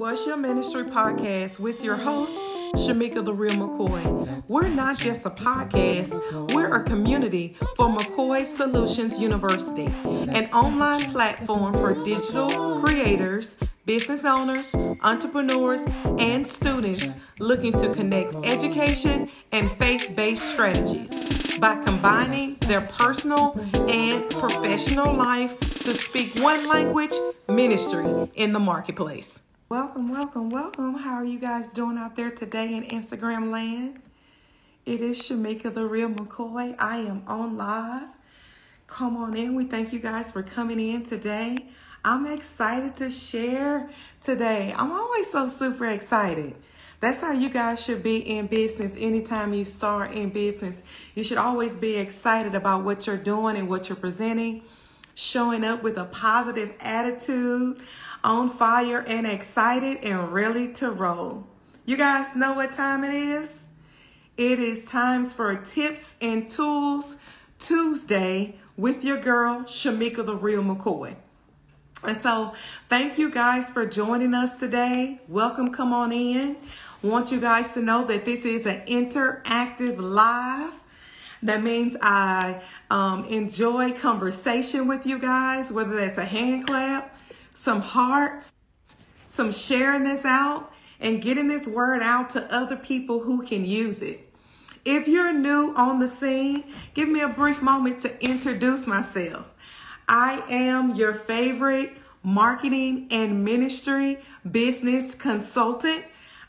What's Your Ministry podcast with your host, Shamika the Real McCoy. We're not just a podcast, we're a community for McCoy Solutions University, an online platform for digital creators, business owners, entrepreneurs, and students looking to connect education and faith based strategies by combining their personal and professional life to speak one language ministry in the marketplace. Welcome, welcome, welcome. How are you guys doing out there today in Instagram land? It is Shamika the Real McCoy. I am on live. Come on in. We thank you guys for coming in today. I'm excited to share today. I'm always so super excited. That's how you guys should be in business. Anytime you start in business, you should always be excited about what you're doing and what you're presenting, showing up with a positive attitude on fire and excited and ready to roll. You guys know what time it is? It is times for tips and tools Tuesday with your girl, Shamika the Real McCoy. And so, thank you guys for joining us today. Welcome, come on in. Want you guys to know that this is an interactive live. That means I um, enjoy conversation with you guys, whether that's a hand clap, some hearts, some sharing this out, and getting this word out to other people who can use it. If you're new on the scene, give me a brief moment to introduce myself. I am your favorite marketing and ministry business consultant.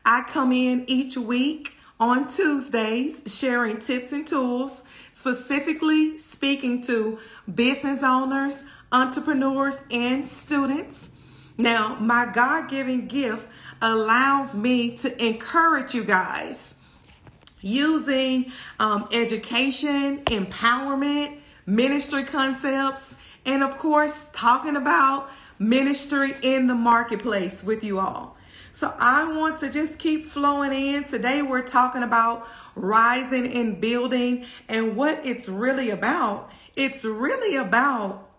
I come in each week on Tuesdays sharing tips and tools, specifically speaking to business owners, entrepreneurs, and students. Now, my God given gift allows me to encourage you guys using um, education, empowerment, ministry concepts, and of course, talking about ministry in the marketplace with you all. So I want to just keep flowing in. Today, we're talking about rising and building and what it's really about. It's really about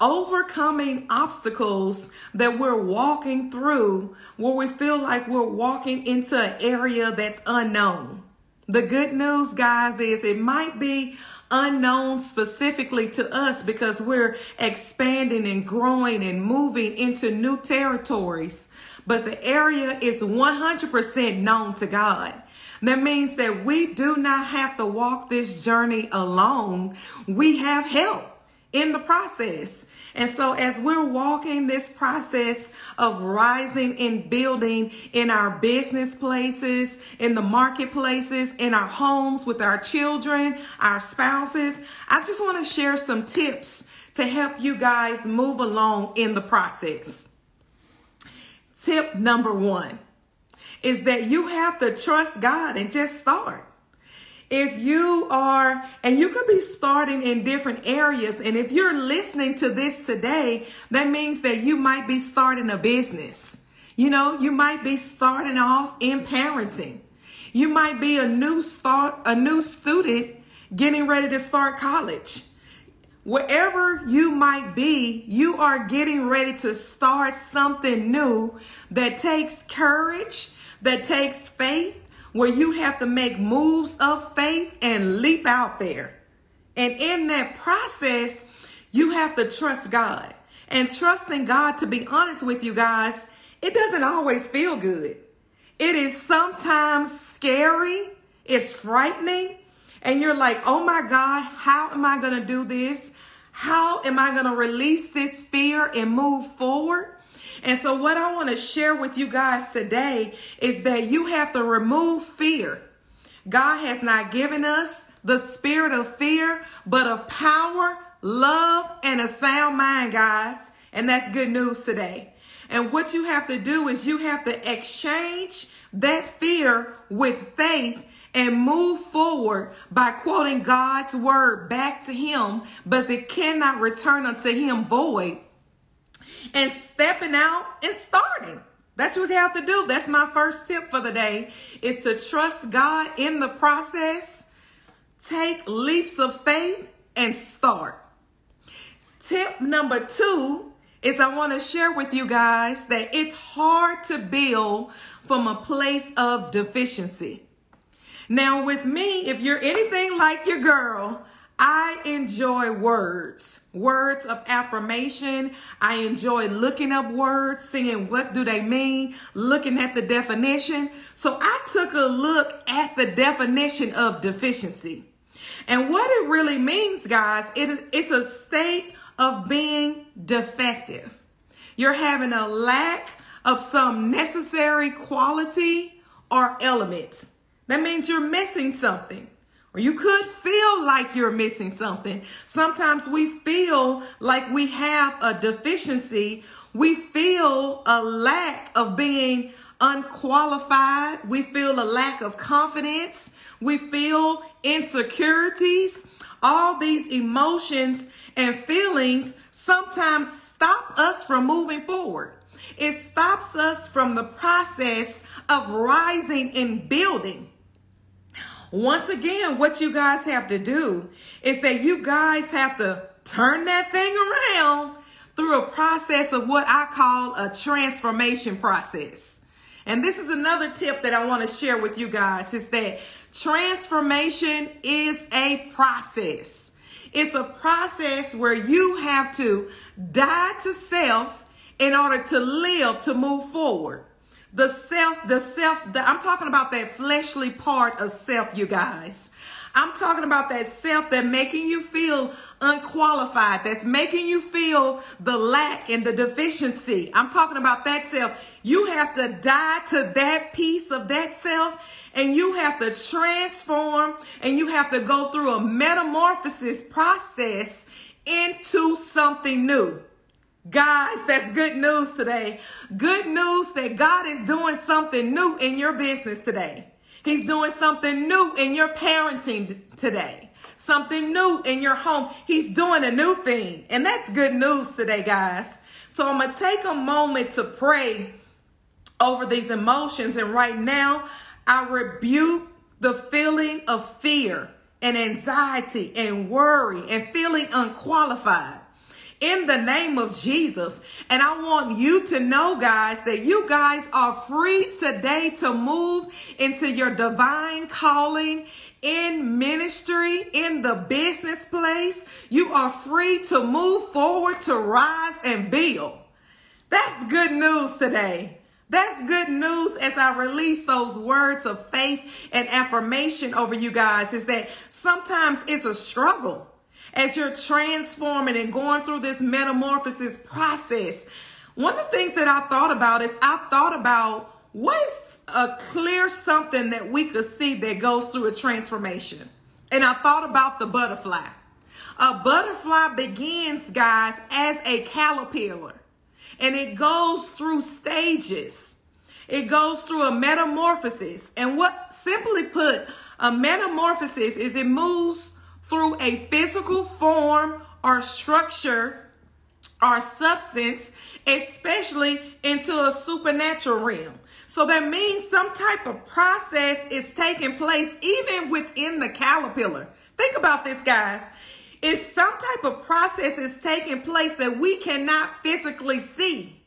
overcoming obstacles that we're walking through where we feel like we're walking into an area that's unknown. The good news, guys, is it might be unknown specifically to us because we're expanding and growing and moving into new territories. But the area is 100% known to God. That means that we do not have to walk this journey alone. We have help in the process. And so, as we're walking this process of rising and building in our business places, in the marketplaces, in our homes, with our children, our spouses, I just want to share some tips to help you guys move along in the process. Tip number one is that you have to trust God and just start if you are, and you could be starting in different areas, and if you're listening to this today, that means that you might be starting a business. You know, you might be starting off in parenting. You might be a new start, a new student getting ready to start college. Wherever you might be, you are getting ready to start something new that takes courage, that takes faith, where you have to make moves of faith and leap out there. And in that process, you have to trust God. And trusting God, to be honest with you guys, it doesn't always feel good. It is sometimes scary, it's frightening, and you're like, oh my God, how am I going to do this? How am I going to release this fear and move forward? And so, what I want to share with you guys today is that you have to remove fear. God has not given us the spirit of fear, but of power, love, and a sound mind, guys. And that's good news today. And what you have to do is you have to exchange that fear with faith and move forward by quoting God's word back to him, but it cannot return unto him void and stepping out and starting. That's what you have to do. That's my first tip for the day is to trust God in the process, take leaps of faith and start. Tip number two is I want to share with you guys that it's hard to build from a place of deficiency. Now, with me, if you're anything like your girl, I enjoy words, words of affirmation. I enjoy looking up words, seeing what do they mean, looking at the definition. So I took a look at the definition of deficiency. And what it really means, guys, it, it's a state of being defective. You're having a lack of some necessary quality or element. That means you're missing something. Or you could feel like you're missing something. Sometimes we feel like we have a deficiency. We feel a lack of being unqualified. We feel a lack of confidence. We feel insecurities. All these emotions and feelings sometimes stop us from moving forward. It stops us from the process of rising and building. Once again, what you guys have to do is that you guys have to turn that thing around through a process of what I call a transformation process. And this is another tip that I want to share with you guys is that transformation is a process. It's a process where you have to die to self in order to live to move forward. The self, the self, the, I'm talking about that fleshly part of self, you guys. I'm talking about that self that making you feel unqualified, that's making you feel the lack and the deficiency. I'm talking about that self. You have to die to that piece of that self and you have to transform and you have to go through a metamorphosis process into something new. Guys, that's good news today. Good news that God is doing something new in your business today. He's doing something new in your parenting today. Something new in your home. He's doing a new thing. And that's good news today, guys. So I'm going to take a moment to pray over these emotions. And right now, I rebuke the feeling of fear and anxiety and worry and feeling unqualified in the name of Jesus. And I want you to know, guys, that you guys are free today to move into your divine calling in ministry, in the business place. You are free to move forward, to rise and build. That's good news today. That's good news as I release those words of faith and affirmation over you guys is that sometimes it's a struggle as you're transforming and going through this metamorphosis process. One of the things that I thought about is I thought about what is a clear something that we could see that goes through a transformation. And I thought about the butterfly. A butterfly begins, guys, as a caterpillar and it goes through stages. It goes through a metamorphosis. And what, simply put, a metamorphosis is it moves through a physical form or structure or substance, especially into a supernatural realm. So that means some type of process is taking place even within the caterpillar. Think about this, guys. It's some type of process is taking place that we cannot physically see.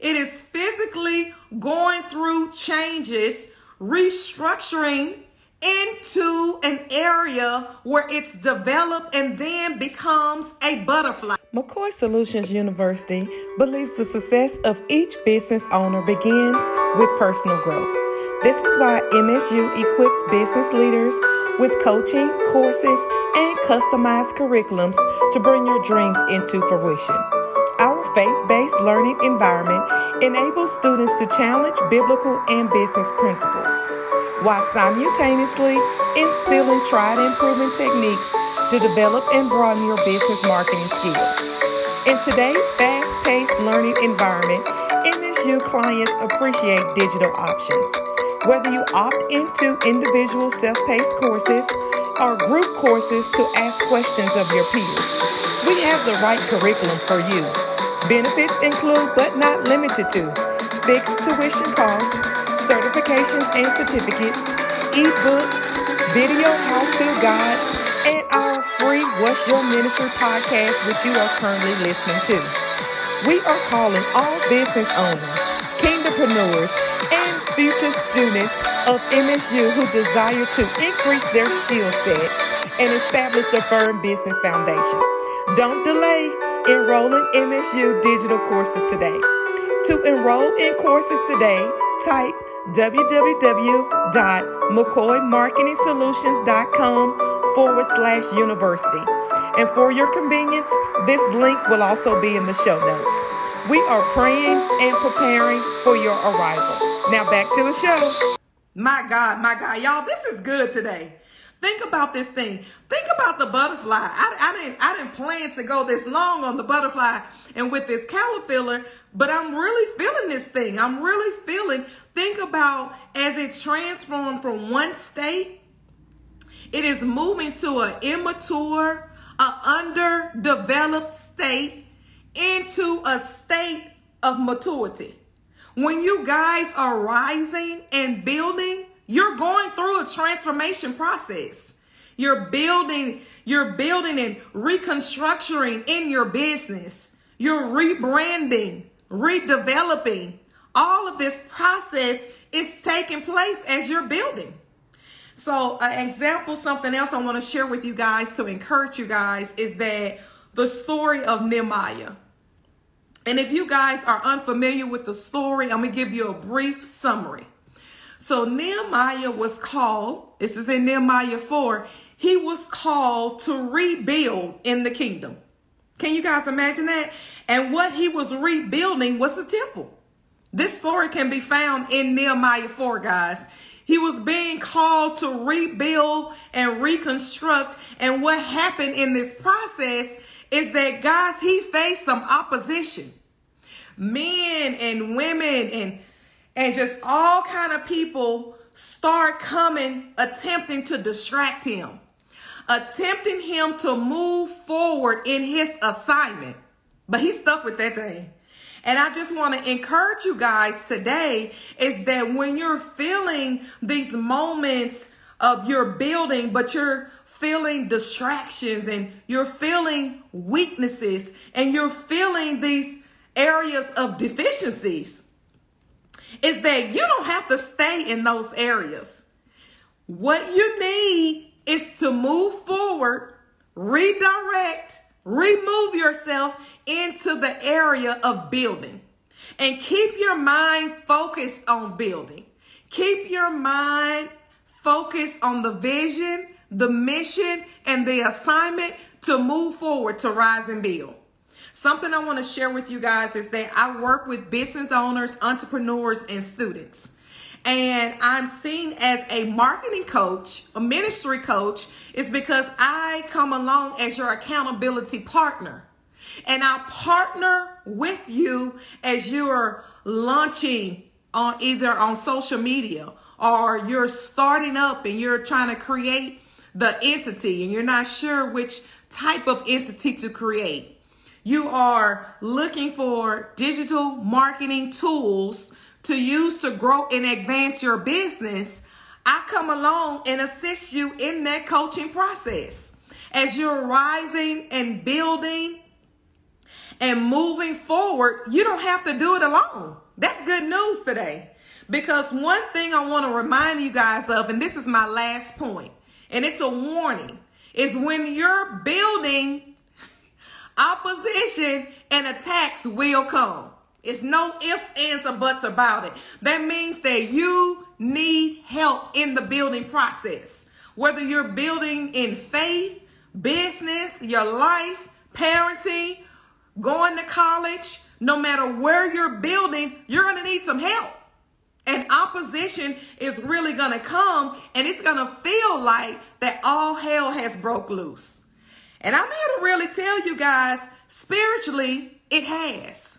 It is physically going through changes, restructuring into an area where it's developed and then becomes a butterfly. McCoy Solutions University believes the success of each business owner begins with personal growth. This is why MSU equips business leaders with coaching, courses, and customized curriculums to bring your dreams into fruition. Our faith based learning environment enables students to challenge biblical and business principles while simultaneously instilling tried and proven techniques to develop and broaden your business marketing skills. In today's fast paced learning environment, MSU clients appreciate digital options. Whether you opt into individual self paced courses or group courses to ask questions of your peers, we have the right curriculum for you. Benefits include, but not limited to, fixed tuition costs certifications and certificates, ebooks, video how-to guides, and our free What's Your Ministry podcast, which you are currently listening to. we are calling all business owners, kingdompreneurs, and future students of MSU who desire to increase their skill set and establish a firm business foundation. Don't delay. enrolling MSU digital courses today. To enroll in courses today, type www.mccoymarketingsolutions.com forward slash university. And for your convenience, this link will also be in the show notes. We are praying and preparing for your arrival. Now back to the show. My God, my God, y'all, this is good today. Think about this thing. Think about the butterfly. I, I didn't I didn't plan to go this long on the butterfly and with this caterpillar, but I'm really feeling this thing. I'm really feeling. Think about as it transformed from one state, it is moving to an immature, an underdeveloped state into a state of maturity. When you guys are rising and building, you're going through a transformation process. You're building, you're building and reconstructing in your business. You're rebranding, redeveloping. All of this process is taking place as you're building. So, an example, something else I want to share with you guys to encourage you guys is that the story of Nehemiah. And if you guys are unfamiliar with the story, I'm going to give you a brief summary. So Nehemiah was called, this is in Nehemiah 4, he was called to rebuild in the kingdom. Can you guys imagine that? And what he was rebuilding was the temple. This story can be found in Nehemiah 4, guys. He was being called to rebuild and reconstruct. And what happened in this process is that guys, he faced some opposition. Men and women and and just all kind of people start coming attempting to distract him, attempting him to move forward in his assignment. But he stuck with that thing. And I just want to encourage you guys today is that when you're feeling these moments of your building, but you're feeling distractions and you're feeling weaknesses and you're feeling these areas of deficiencies, is that you don't have to stay in those areas. What you need is to move forward, redirect, remove yourself into the area of building and keep your mind focused on building. Keep your mind focused on the vision the mission and the assignment to move forward to rise and build. Something I want to share with you guys is that I work with business owners, entrepreneurs, and students. And I'm seen as a marketing coach, a ministry coach, is because I come along as your accountability partner. And I partner with you as you're launching on either on social media or you're starting up and you're trying to create the entity and you're not sure which type of entity to create. You are looking for digital marketing tools to use to grow and advance your business. I come along and assist you in that coaching process. As you're rising and building and moving forward, you don't have to do it alone. That's good news today. Because one thing I want to remind you guys of, and this is my last point, and it's a warning, is when you're building, opposition and attacks will come. It's no ifs, ands, or buts about it. That means that you need help in the building process. Whether you're building in faith, business, your life, parenting, going to college, no matter where you're building, you're going to need some help. And opposition is really going to come and it's going to feel like that all hell has broke loose. And I'm here to really tell you guys, spiritually, it has.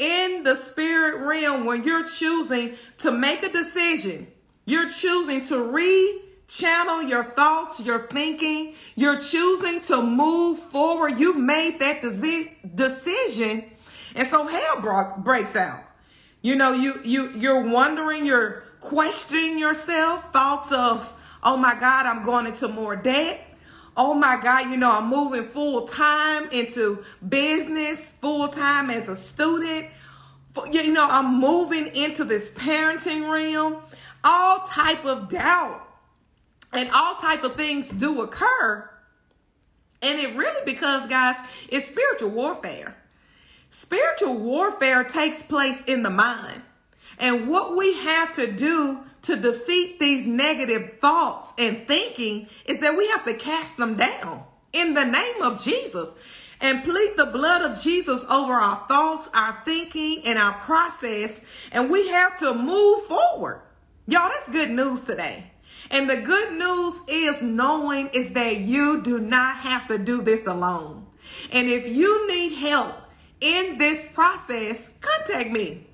In the spirit realm, when you're choosing to make a decision, you're choosing to re-channel your thoughts, your thinking, you're choosing to move forward. You've made that decision. And so hell breaks out. You know, you you you're wondering, you're questioning yourself, thoughts of, "Oh my God, I'm going into more debt." Oh my God, you know, I'm moving full time into business, full time as a student. You know, I'm moving into this parenting realm. All type of doubt and all type of things do occur. And it really because guys, it's spiritual warfare. Spiritual warfare takes place in the mind. And what we have to do to defeat these negative thoughts and thinking is that we have to cast them down in the name of Jesus and plead the blood of Jesus over our thoughts, our thinking, and our process. And we have to move forward. Y'all, that's good news today. And the good news is knowing is that you do not have to do this alone. And if you need help in this process, contact me.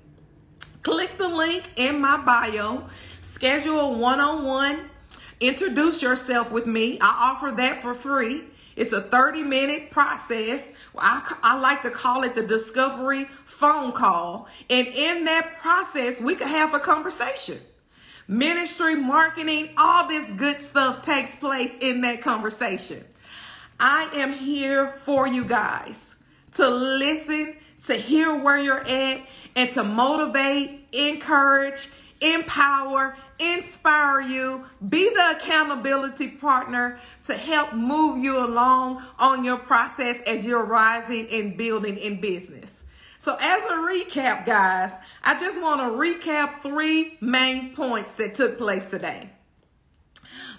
Click the link in my bio schedule one on one, introduce yourself with me. I offer that for free. It's a 30 minute process. I, I like to call it the discovery phone call. And in that process, we can have a conversation. Ministry, marketing, all this good stuff takes place in that conversation. I am here for you guys to listen, to hear where you're at, and to motivate, encourage, empower, inspire you, be the accountability partner to help move you along on your process as you're rising and building in business. So, as a recap, guys, I just want to recap three main points that took place today.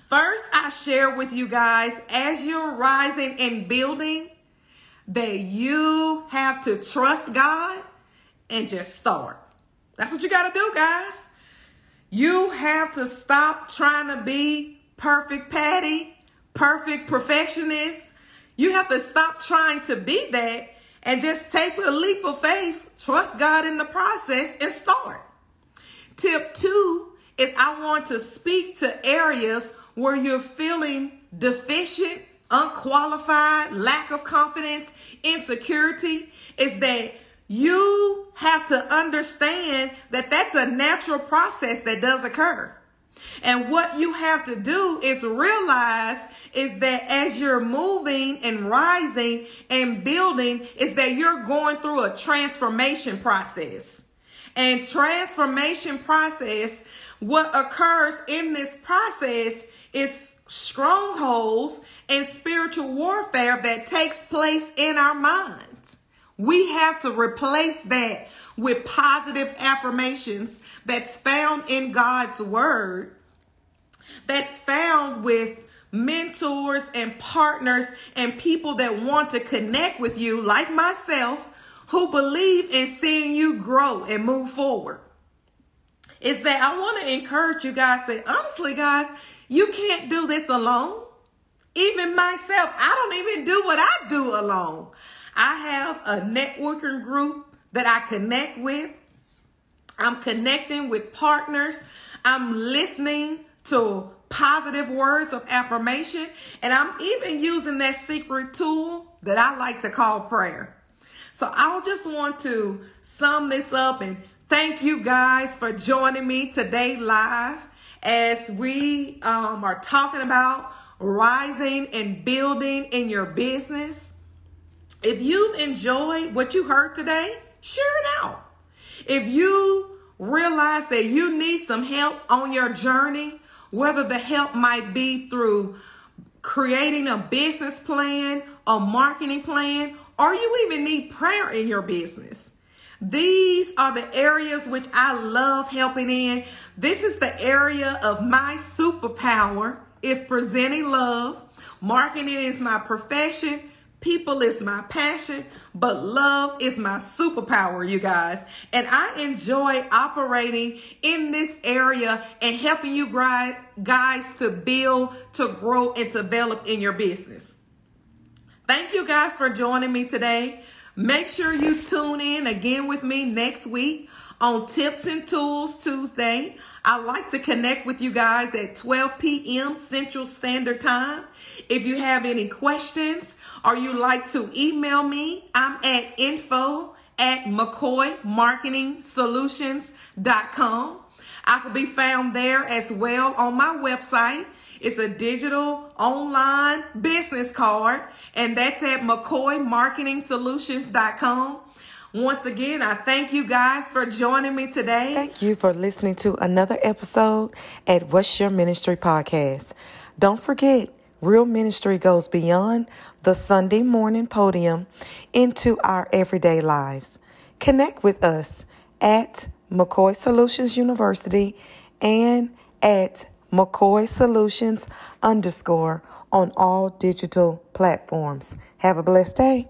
First, I share with you guys as you're rising and building that you have to trust God and just start. That's what you got to do, guys. You have to stop trying to be perfect Patty, perfect perfectionist. You have to stop trying to be that and just take a leap of faith, trust God in the process, and start. Tip two is I want to speak to areas where you're feeling deficient, unqualified, lack of confidence, insecurity. Is that you have to understand that that's a natural process that does occur. And what you have to do is realize is that as you're moving and rising and building, is that you're going through a transformation process. And transformation process, what occurs in this process is strongholds and spiritual warfare that takes place in our minds. We have to replace that with positive affirmations that's found in God's word, that's found with mentors and partners and people that want to connect with you, like myself, who believe in seeing you grow and move forward. Is that I want to encourage you guys that honestly, guys, you can't do this alone. Even myself, I don't even do what I do alone. I have a networking group that I connect with. I'm connecting with partners. I'm listening to positive words of affirmation. And I'm even using that secret tool that I like to call prayer. So I'll just want to sum this up and thank you guys for joining me today live as we um, are talking about rising and building in your business. If you enjoyed what you heard today, share it out. If you realize that you need some help on your journey, whether the help might be through creating a business plan, a marketing plan, or you even need prayer in your business. These are the areas which I love helping in. This is the area of my superpower is presenting love. Marketing is my profession. People is my passion, but love is my superpower, you guys. And I enjoy operating in this area and helping you guys to build, to grow, and develop in your business. Thank you guys for joining me today. Make sure you tune in again with me next week on Tips and Tools Tuesday. I like to connect with you guys at 12 p.m. Central Standard Time. If you have any questions or you like to email me, I'm at info at McCoyMarketingSolutions.com. I can be found there as well on my website. It's a digital online business card, and that's at McCoyMarketingSolutions.com. Once again, I thank you guys for joining me today. Thank you for listening to another episode at What's Your Ministry podcast. Don't forget, real ministry goes beyond the Sunday morning podium into our everyday lives. Connect with us at McCoy Solutions University and at McCoy Solutions underscore on all digital platforms. Have a blessed day.